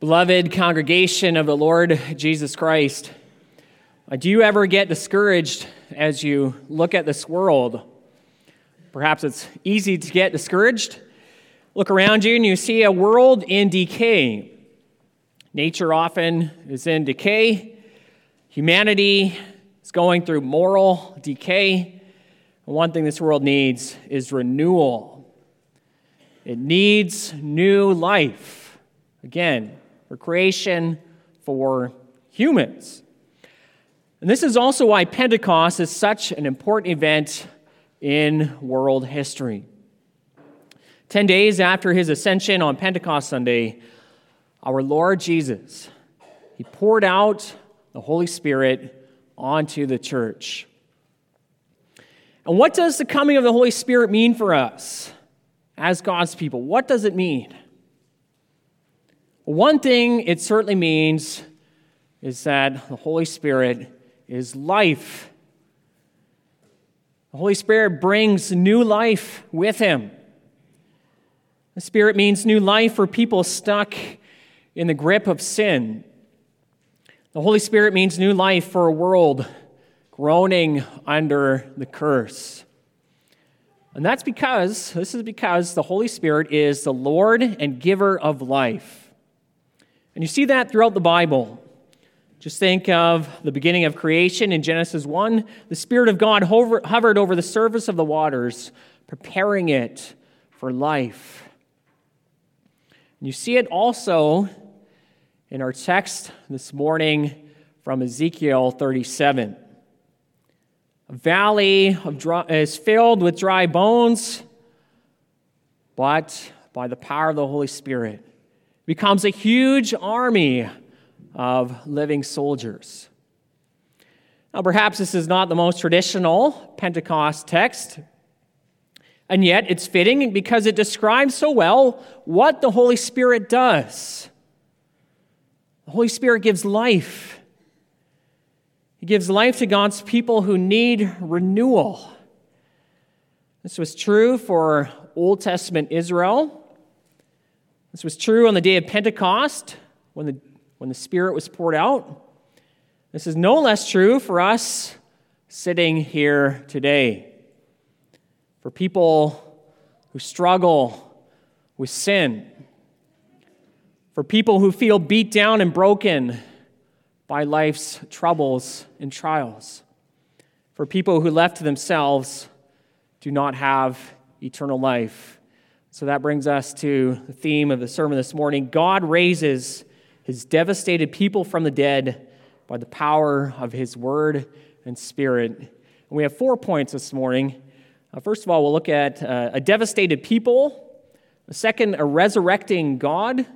Beloved congregation of the Lord Jesus Christ, do you ever get discouraged as you look at this world? Perhaps it's easy to get discouraged. Look around you and you see a world in decay. Nature often is in decay. Humanity is going through moral decay. And one thing this world needs is renewal. It needs new life. Again, for creation for humans. And this is also why Pentecost is such an important event in world history. Ten days after his ascension on Pentecost Sunday, our Lord Jesus, he poured out the Holy Spirit onto the church. And what does the coming of the Holy Spirit mean for us as God's people? What does it mean? One thing it certainly means is that the Holy Spirit is life. The Holy Spirit brings new life with him. The Spirit means new life for people stuck in the grip of sin. The Holy Spirit means new life for a world groaning under the curse. And that's because, this is because the Holy Spirit is the Lord and giver of life. And you see that throughout the Bible. Just think of the beginning of creation in Genesis 1. The Spirit of God hover, hovered over the surface of the waters, preparing it for life. And you see it also in our text this morning from Ezekiel 37. A valley dry, is filled with dry bones, but by the power of the Holy Spirit, becomes a huge army of living soldiers. Now, perhaps this is not the most traditional Pentecost text, and yet it's fitting because it describes so well what the Holy Spirit does. The Holy Spirit gives life. He gives life to God's people who need renewal. This was true for Old Testament Israel. This was true on the day of Pentecost when the, when the Spirit was poured out. This is no less true for us sitting here today. For people who struggle with sin, for people who feel beat down and broken by life's troubles and trials, for people who left themselves do not have eternal life. So that brings us to the theme of the sermon this morning. God raises his devastated people from the dead by the power of his word and spirit. And we have four points this morning. Uh, first of all, we'll look at uh, a devastated people. A second, a resurrecting God.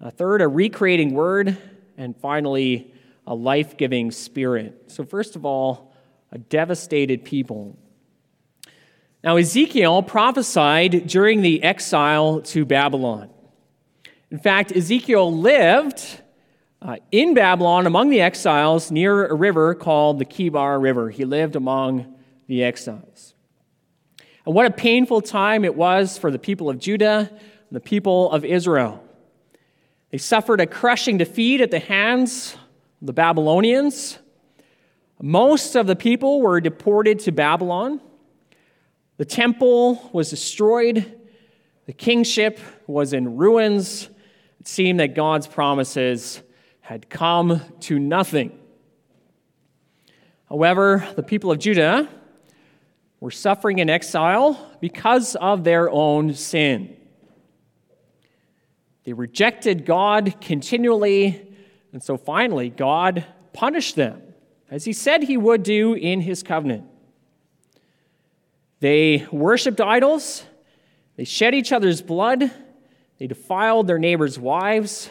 A third, a recreating word. And finally, a life giving spirit. So, first of all, a devastated people. Now, Ezekiel prophesied during the exile to Babylon. In fact, Ezekiel lived uh, in Babylon among the exiles near a river called the Kebar River. He lived among the exiles. And what a painful time it was for the people of Judah and the people of Israel. They suffered a crushing defeat at the hands of the Babylonians. Most of the people were deported to Babylon. The temple was destroyed, the kingship was in ruins. It seemed that God's promises had come to nothing. However, the people of Judah were suffering in exile because of their own sin. They rejected God continually, and so finally, God punished them, as He said He would do in His covenant. They worshiped idols, they shed each other's blood, they defiled their neighbors' wives.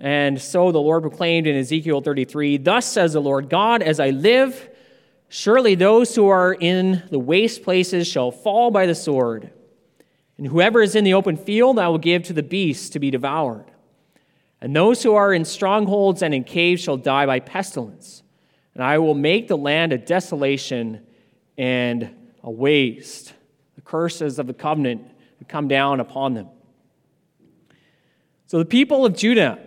And so the Lord proclaimed in Ezekiel 33 Thus says the Lord God, as I live, surely those who are in the waste places shall fall by the sword. And whoever is in the open field, I will give to the beasts to be devoured. And those who are in strongholds and in caves shall die by pestilence. And I will make the land a desolation and a waste. The curses of the covenant had come down upon them. So the people of Judah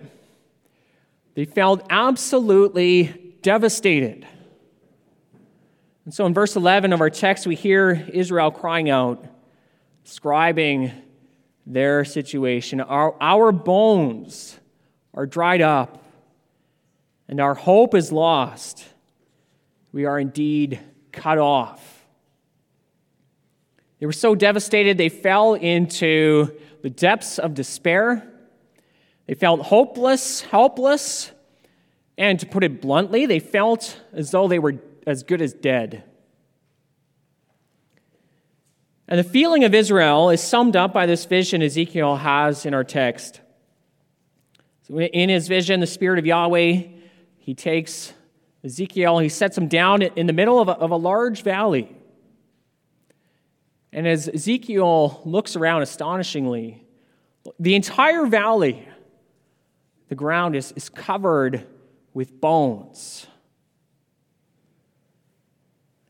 They felt absolutely devastated. And so in verse 11 of our text, we hear Israel crying out, describing their situation. Our, our bones are dried up, and our hope is lost. We are indeed cut off. They were so devastated, they fell into the depths of despair. They felt hopeless, helpless, and to put it bluntly, they felt as though they were as good as dead. And the feeling of Israel is summed up by this vision Ezekiel has in our text. So in his vision, the Spirit of Yahweh, he takes Ezekiel, he sets him down in the middle of a, of a large valley. And as Ezekiel looks around astonishingly, the entire valley, the ground is, is covered with bones.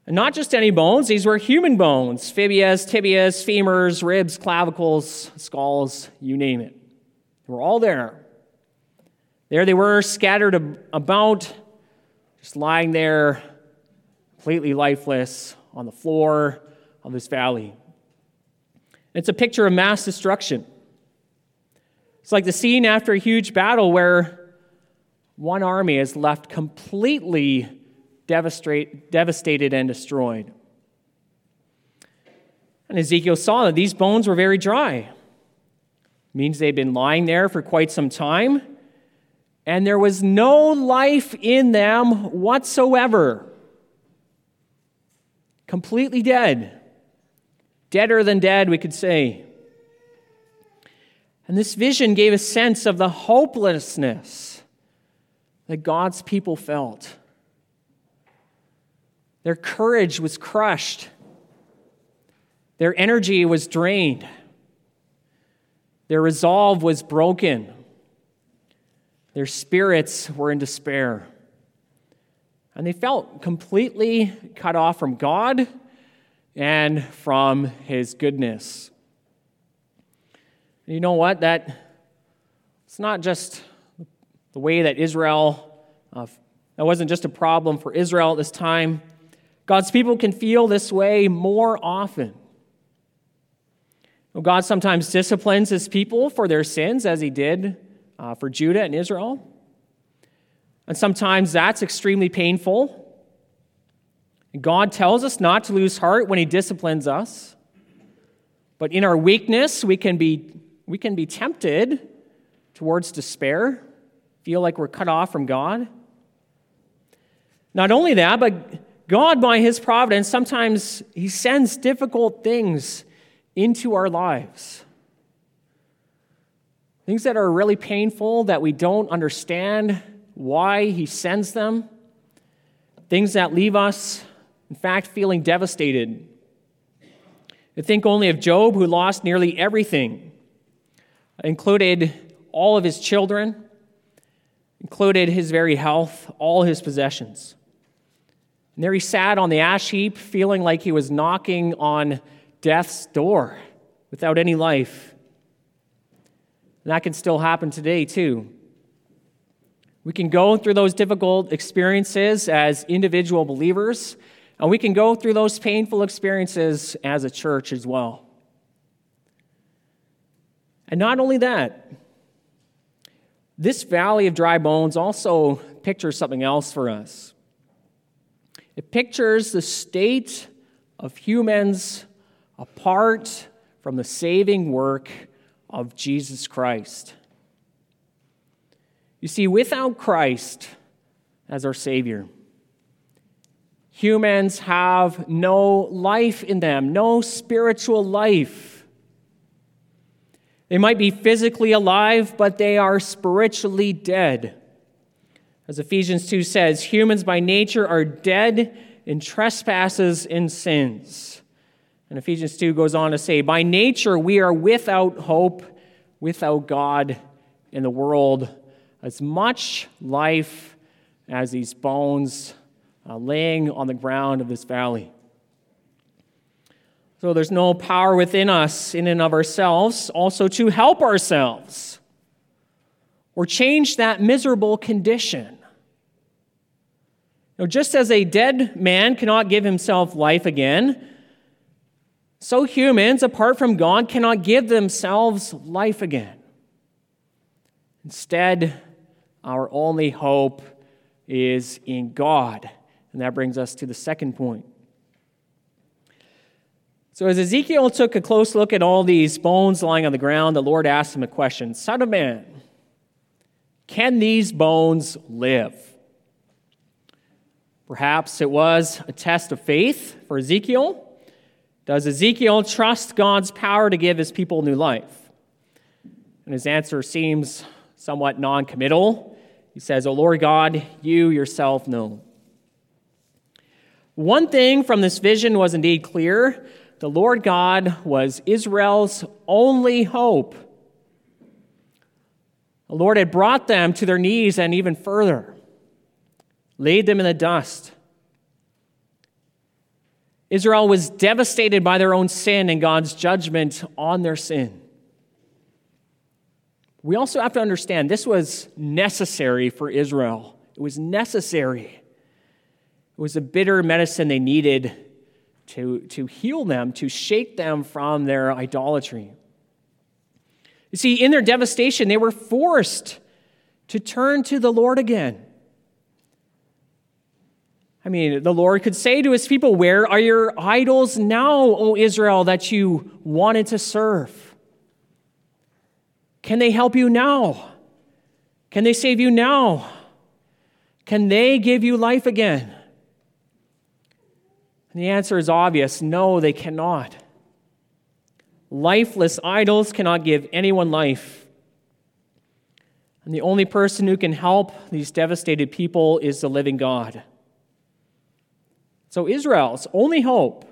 And not just any bones, these were human bones fibulas, tibias, femurs, ribs, clavicles, skulls, you name it. They were all there. There they were, scattered about, just lying there, completely lifeless on the floor of this valley. It's a picture of mass destruction. It's like the scene after a huge battle where one army is left completely devastated and destroyed. And Ezekiel saw that these bones were very dry. It means they'd been lying there for quite some time, and there was no life in them whatsoever. Completely dead. Deader than dead, we could say. And this vision gave a sense of the hopelessness that God's people felt. Their courage was crushed, their energy was drained, their resolve was broken, their spirits were in despair. And they felt completely cut off from God and from His goodness. You know what? That it's not just the way that Israel, uh, that wasn't just a problem for Israel at this time. God's people can feel this way more often. God sometimes disciplines his people for their sins, as he did uh, for Judah and Israel. And sometimes that's extremely painful. God tells us not to lose heart when he disciplines us. But in our weakness, we can be, we can be tempted towards despair, feel like we're cut off from God. Not only that, but God, by His providence, sometimes He sends difficult things into our lives. Things that are really painful, that we don't understand why He sends them. Things that leave us, in fact, feeling devastated. I think only of Job, who lost nearly everything, included all of his children, included his very health, all his possessions. And there he sat on the ash heap, feeling like he was knocking on death's door without any life. And that can still happen today, too. We can go through those difficult experiences as individual believers, and we can go through those painful experiences as a church as well. And not only that, this valley of dry bones also pictures something else for us. It pictures the state of humans apart from the saving work of Jesus Christ. You see, without Christ as our Savior, humans have no life in them, no spiritual life. They might be physically alive, but they are spiritually dead. As Ephesians 2 says, humans by nature are dead in trespasses and sins. And Ephesians 2 goes on to say, By nature we are without hope, without God in the world. As much life as these bones uh, laying on the ground of this valley. So there's no power within us, in and of ourselves, also to help ourselves. or change that miserable condition. Now, just as a dead man cannot give himself life again, so humans, apart from God, cannot give themselves life again. Instead, our only hope is in God. And that brings us to the second point. So, as Ezekiel took a close look at all these bones lying on the ground, the Lord asked him a question Son of man, can these bones live? Perhaps it was a test of faith for Ezekiel. Does Ezekiel trust God's power to give his people new life? And his answer seems somewhat non committal. He says, O Lord God, you yourself know. One thing from this vision was indeed clear the Lord God was Israel's only hope. The Lord had brought them to their knees and even further, laid them in the dust. Israel was devastated by their own sin and God's judgment on their sin. We also have to understand this was necessary for Israel. It was necessary. It was a bitter medicine they needed to, to heal them, to shake them from their idolatry. You see, in their devastation, they were forced to turn to the Lord again. I mean, the Lord could say to his people, Where are your idols now, O Israel, that you wanted to serve? Can they help you now? Can they save you now? Can they give you life again? And the answer is obvious no, they cannot. Lifeless idols cannot give anyone life. And the only person who can help these devastated people is the living God. So Israel's only hope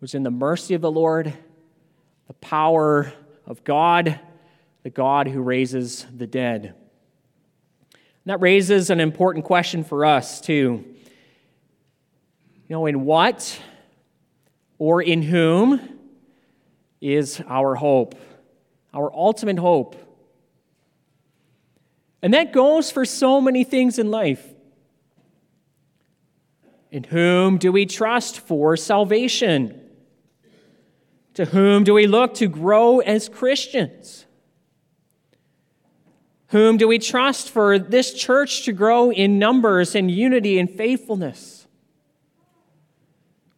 was in the mercy of the Lord, the power of God, the God who raises the dead. And that raises an important question for us, too. Know, in what or in whom is our hope, our ultimate hope? And that goes for so many things in life. In whom do we trust for salvation? To whom do we look to grow as Christians? Whom do we trust for this church to grow in numbers and unity and faithfulness?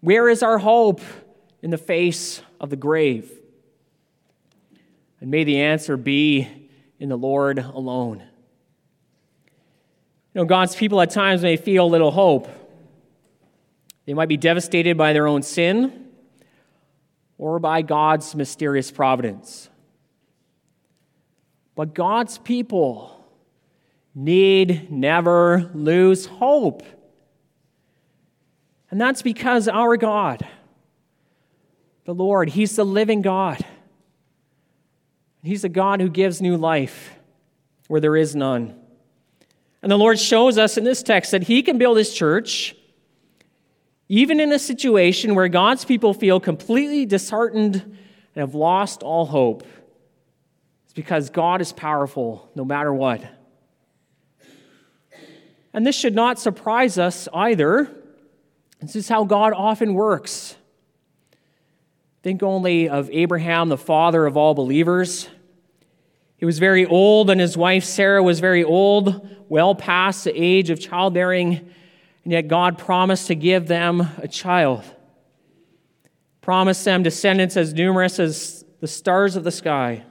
Where is our hope in the face of the grave? And may the answer be in the Lord alone. You know, God's people at times may feel little hope. They might be devastated by their own sin or by God's mysterious providence. But God's people need never lose hope. And that's because our God, the Lord, He's the living God. He's the God who gives new life where there is none. And the Lord shows us in this text that He can build His church even in a situation where God's people feel completely disheartened and have lost all hope. It's because God is powerful no matter what. And this should not surprise us either this is how God often works. Think only of Abraham, the father of all believers. He was very old, and his wife Sarah was very old, well past the age of childbearing, and yet God promised to give them a child. Promised them descendants as numerous as the stars of the sky.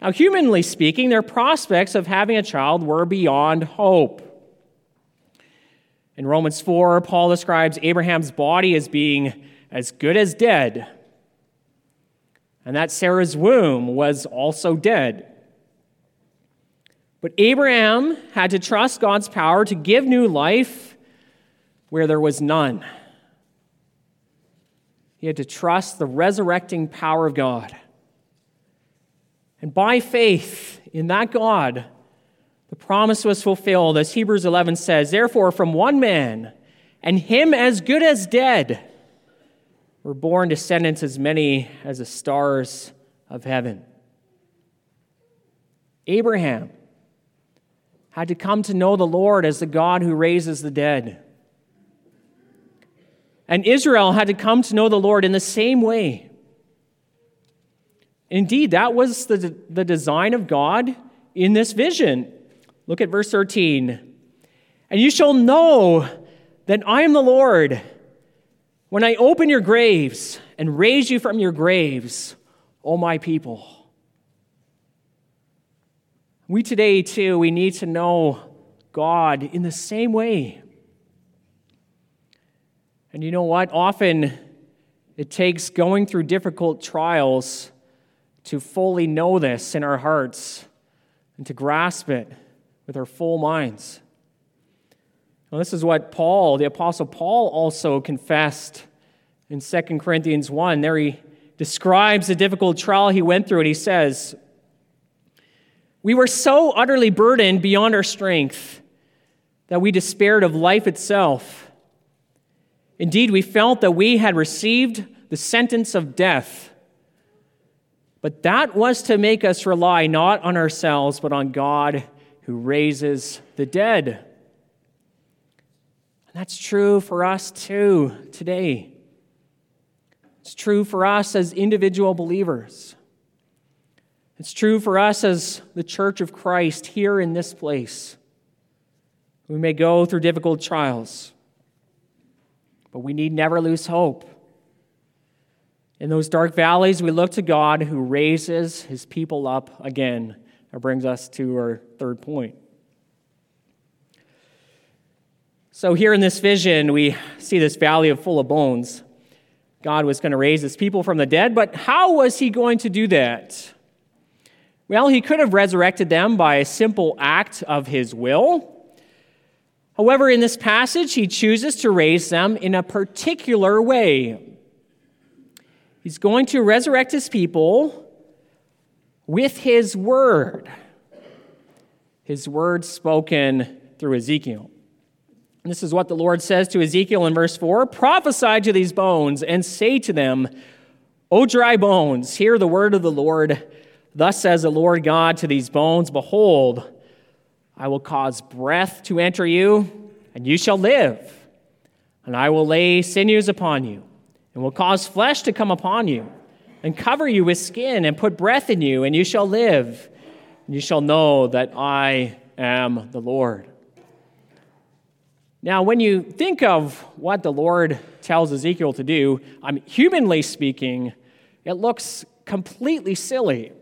Now, humanly speaking, their prospects of having a child were beyond hope. In Romans 4, Paul describes Abraham's body as being as good as dead, and that Sarah's womb was also dead. But Abraham had to trust God's power to give new life where there was none. He had to trust the resurrecting power of God. And by faith in that God, the promise was fulfilled, as Hebrews 11 says, Therefore, from one man, and him as good as dead, were born descendants as many as the stars of heaven. Abraham had to come to know the Lord as the God who raises the dead. And Israel had to come to know the Lord in the same way. Indeed, that was the, the design of God in this vision. Look at verse 13. And you shall know that I am the Lord when I open your graves and raise you from your graves, O my people. We today, too, we need to know God in the same way. And you know what? Often it takes going through difficult trials to fully know this in our hearts and to grasp it with our full minds. Well, this is what Paul, the Apostle Paul, also confessed in 2 Corinthians 1. There he describes the difficult trial he went through, and he says, We were so utterly burdened beyond our strength that we despaired of life itself. Indeed, we felt that we had received the sentence of death. But that was to make us rely not on ourselves, but on God who raises the dead. And that's true for us too today. It's true for us as individual believers. It's true for us as the church of Christ here in this place. We may go through difficult trials, but we need never lose hope. In those dark valleys, we look to God who raises his people up again. That brings us to our third point. So, here in this vision, we see this valley of full of bones. God was going to raise his people from the dead, but how was he going to do that? Well, he could have resurrected them by a simple act of his will. However, in this passage, he chooses to raise them in a particular way. He's going to resurrect his people with his word. His word spoken through Ezekiel. This is what the Lord says to Ezekiel in verse 4 Prophesy to these bones and say to them, O dry bones, hear the word of the Lord. Thus says the Lord God to these bones Behold, I will cause breath to enter you, and you shall live. And I will lay sinews upon you, and will cause flesh to come upon you and cover you with skin and put breath in you, and you shall live. And you shall know that I am the Lord. Now, when you think of what the Lord tells Ezekiel to do, I mean, humanly speaking, it looks completely silly.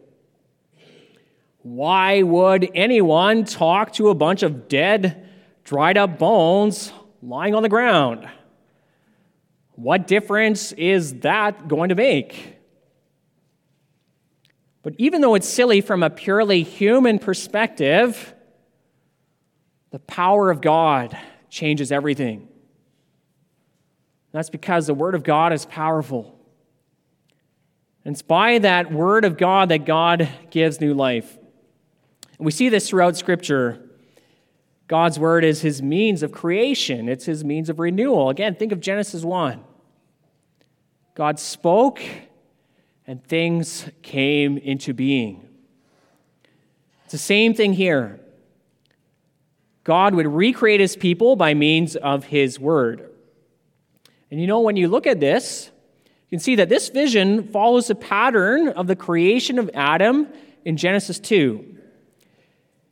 Why would anyone talk to a bunch of dead, dried up bones lying on the ground? What difference is that going to make? But even though it's silly from a purely human perspective, the power of God changes everything. That's because the Word of God is powerful. And it's by that Word of God that God gives new life. And we see this throughout Scripture. God's Word is His means of creation, it's His means of renewal. Again, think of Genesis 1. God spoke, and things came into being. It's the same thing here. God would recreate his people by means of his word. And you know, when you look at this, you can see that this vision follows the pattern of the creation of Adam in Genesis 2.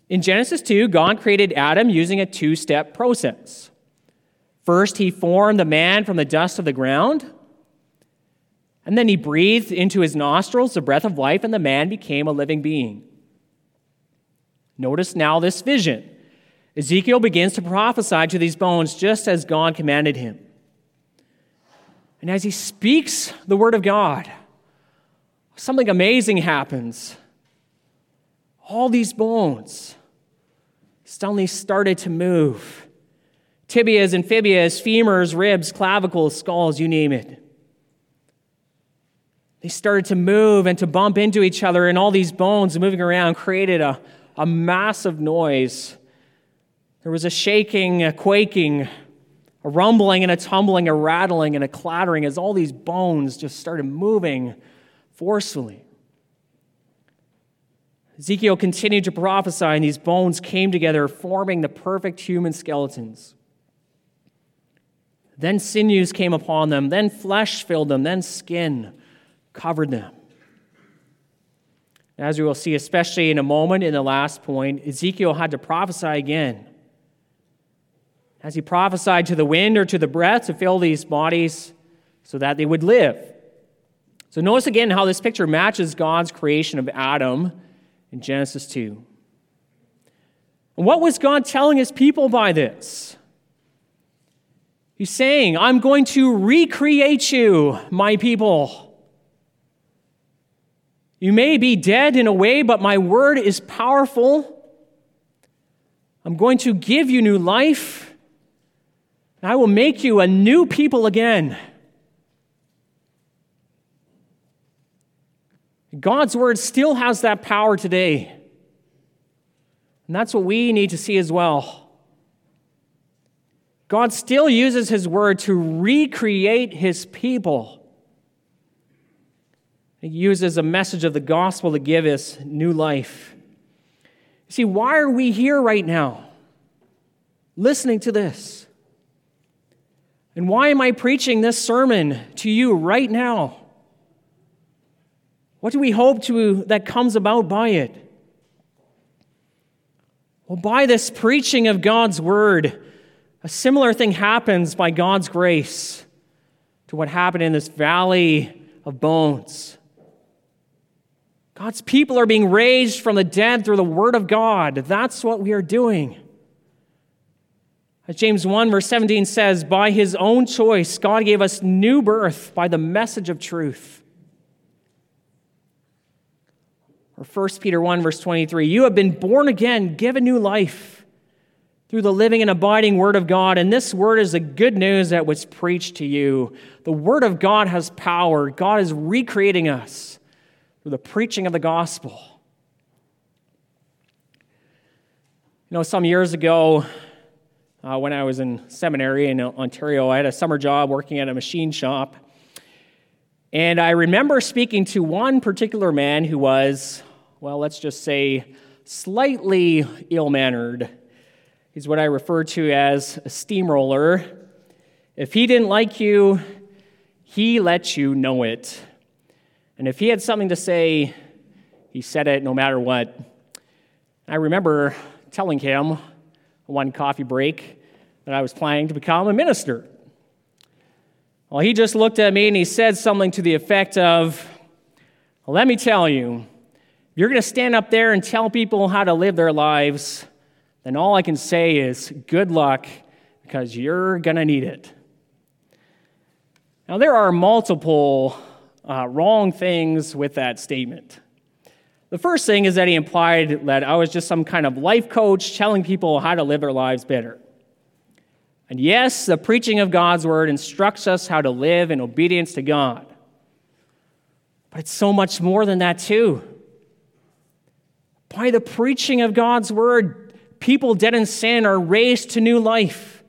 In Genesis 2, God created Adam using a two step process. First, he formed the man from the dust of the ground. And then he breathed into his nostrils the breath of life, and the man became a living being. Notice now this vision. Ezekiel begins to prophesy to these bones just as God commanded him. And as he speaks the word of God, something amazing happens. All these bones suddenly started to move tibias and fibulas, femurs, ribs, clavicles, skulls, you name it. They started to move and to bump into each other, and all these bones moving around created a, a massive noise. There was a shaking, a quaking, a rumbling, and a tumbling, a rattling, and a clattering as all these bones just started moving forcefully. Ezekiel continued to prophesy, and these bones came together, forming the perfect human skeletons. Then sinews came upon them, then flesh filled them, then skin covered them. As we will see, especially in a moment in the last point, Ezekiel had to prophesy again. As he prophesied to the wind or to the breath to fill these bodies so that they would live. So notice again how this picture matches God's creation of Adam in Genesis 2. And what was God telling his people by this? He's saying, I'm going to recreate you, my people. You may be dead in a way, but my word is powerful. I'm going to give you new life, and I will make you a new people again. God's word still has that power today. And that's what we need to see as well. God still uses his word to recreate his people. Uses a message of the gospel to give us new life. See, why are we here right now listening to this? And why am I preaching this sermon to you right now? What do we hope to that comes about by it? Well, by this preaching of God's word, a similar thing happens by God's grace to what happened in this valley of bones. God's people are being raised from the dead through the word of God. That's what we are doing. As James 1, verse 17 says, by his own choice, God gave us new birth by the message of truth. Or 1 Peter 1, verse 23 You have been born again, given new life through the living and abiding Word of God. And this Word is the good news that was preached to you. The Word of God has power. God is recreating us through the preaching of the gospel. You know, some years ago, uh, when I was in seminary in Ontario, I had a summer job working at a machine shop. And I remember speaking to one particular man who was, well, let's just say, slightly ill mannered. He's what I refer to as a steamroller. If he didn't like you, he let you know it. And if he had something to say, he said it no matter what. I remember telling him one coffee break that I was planning to become a minister. Well, he just looked at me and he said something to the effect of, Let me tell you, if you're going to stand up there and tell people how to live their lives, then all I can say is good luck because you're going to need it. Now, there are multiple uh, wrong things with that statement. The first thing is that he implied that I was just some kind of life coach telling people how to live their lives better. And yes, the preaching of God's word instructs us how to live in obedience to God. But it's so much more than that, too. By the preaching of God's word, people dead in sin are raised to new life.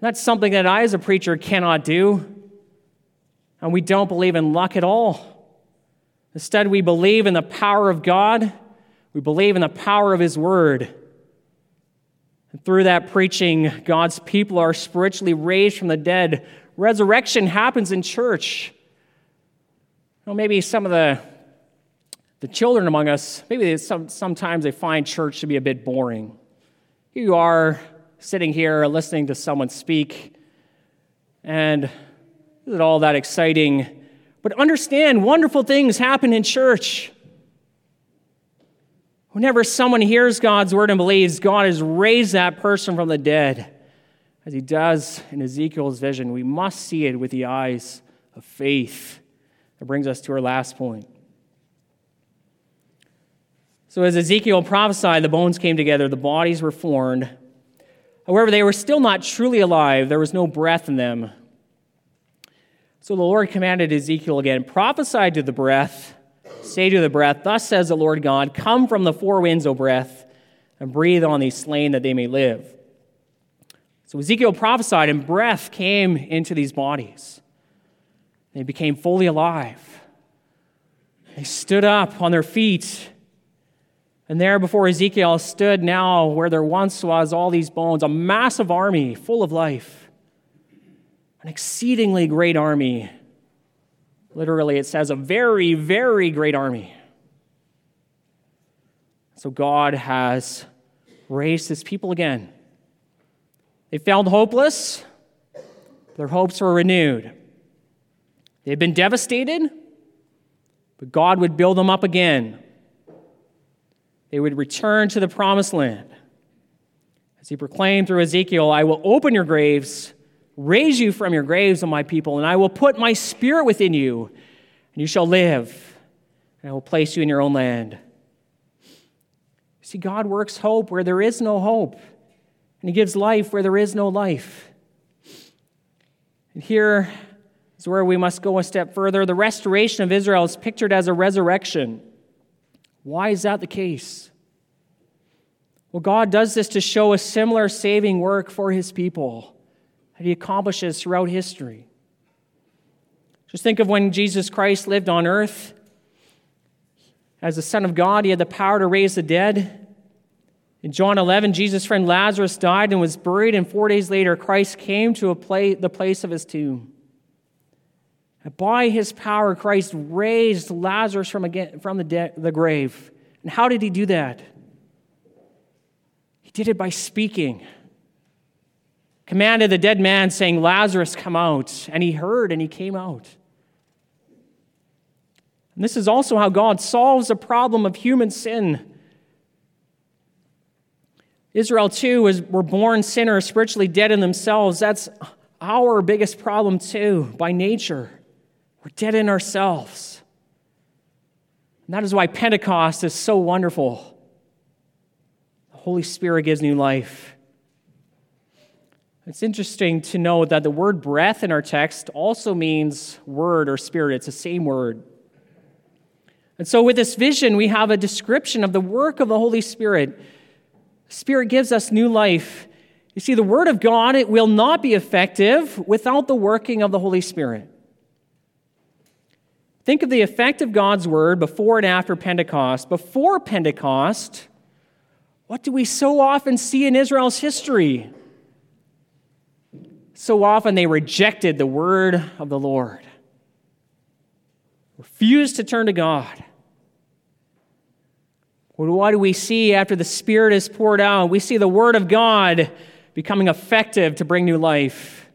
That's something that I, as a preacher, cannot do. And we don't believe in luck at all. Instead, we believe in the power of God, we believe in the power of His word. And through that preaching, God's people are spiritually raised from the dead. Resurrection happens in church. Well, maybe some of the, the children among us, maybe they, some, sometimes they find church to be a bit boring. Here you are sitting here listening to someone speak, and isn't all that exciting? But understand, wonderful things happen in church. Whenever someone hears God's word and believes, God has raised that person from the dead, as he does in Ezekiel's vision, we must see it with the eyes of faith. That brings us to our last point. So, as Ezekiel prophesied, the bones came together, the bodies were formed. However, they were still not truly alive, there was no breath in them. So the Lord commanded Ezekiel again prophesy to the breath Say to the breath, Thus says the Lord God, Come from the four winds, O breath, and breathe on these slain that they may live. So Ezekiel prophesied, and breath came into these bodies. They became fully alive. They stood up on their feet. And there before Ezekiel stood now where there once was all these bones, a massive army full of life, an exceedingly great army. Literally, it says a very, very great army. So God has raised his people again. They felt hopeless, their hopes were renewed. They had been devastated, but God would build them up again. They would return to the promised land. As he proclaimed through Ezekiel, I will open your graves, raise you from your graves, O my people, and I will put my spirit within you, and you shall live, and I will place you in your own land. See, God works hope where there is no hope, and He gives life where there is no life. And here is where we must go a step further. The restoration of Israel is pictured as a resurrection. Why is that the case? Well, God does this to show a similar saving work for his people that he accomplishes throughout history. Just think of when Jesus Christ lived on earth. As the Son of God, he had the power to raise the dead. In John 11, Jesus' friend Lazarus died and was buried, and four days later, Christ came to the place of his tomb. And by his power, Christ raised Lazarus from, again, from the, de- the grave. And how did he do that? He did it by speaking. Commanded the dead man, saying, Lazarus, come out. And he heard and he came out. And this is also how God solves the problem of human sin. Israel, too, was, were born sinners, spiritually dead in themselves. That's our biggest problem, too, by nature. We're dead in ourselves. And that is why Pentecost is so wonderful. The Holy Spirit gives new life. It's interesting to know that the word breath in our text also means word or spirit. It's the same word. And so, with this vision, we have a description of the work of the Holy Spirit. Spirit gives us new life. You see, the Word of God it will not be effective without the working of the Holy Spirit. Think of the effect of God's word before and after Pentecost. Before Pentecost, what do we so often see in Israel's history? So often they rejected the word of the Lord, refused to turn to God. What do we see after the Spirit is poured out? We see the Word of God becoming effective to bring new life.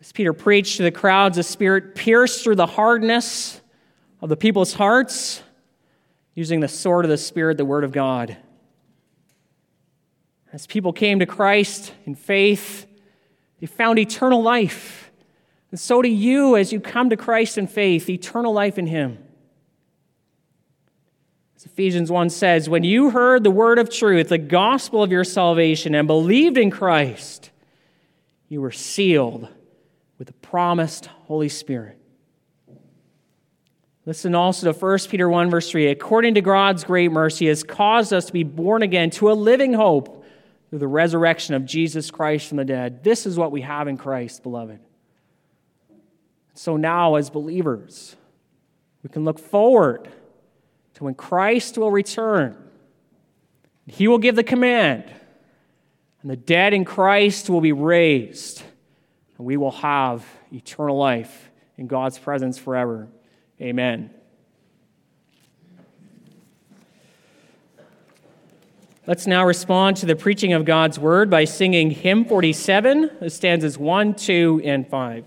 As Peter preached to the crowds, the Spirit pierced through the hardness of the people's hearts using the sword of the Spirit, the Word of God. As people came to Christ in faith, they found eternal life. And so do you as you come to Christ in faith, eternal life in Him. As Ephesians 1 says, when you heard the word of truth, the gospel of your salvation, and believed in Christ, you were sealed with the promised Holy Spirit. Listen also to 1 Peter 1, verse 3. According to God's great mercy, has caused us to be born again to a living hope through the resurrection of Jesus Christ from the dead. This is what we have in Christ, beloved. So now, as believers, we can look forward to when Christ will return. He will give the command, and the dead in Christ will be raised and we will have eternal life in God's presence forever. Amen. Let's now respond to the preaching of God's word by singing hymn 47, stanzas 1, 2, and 5.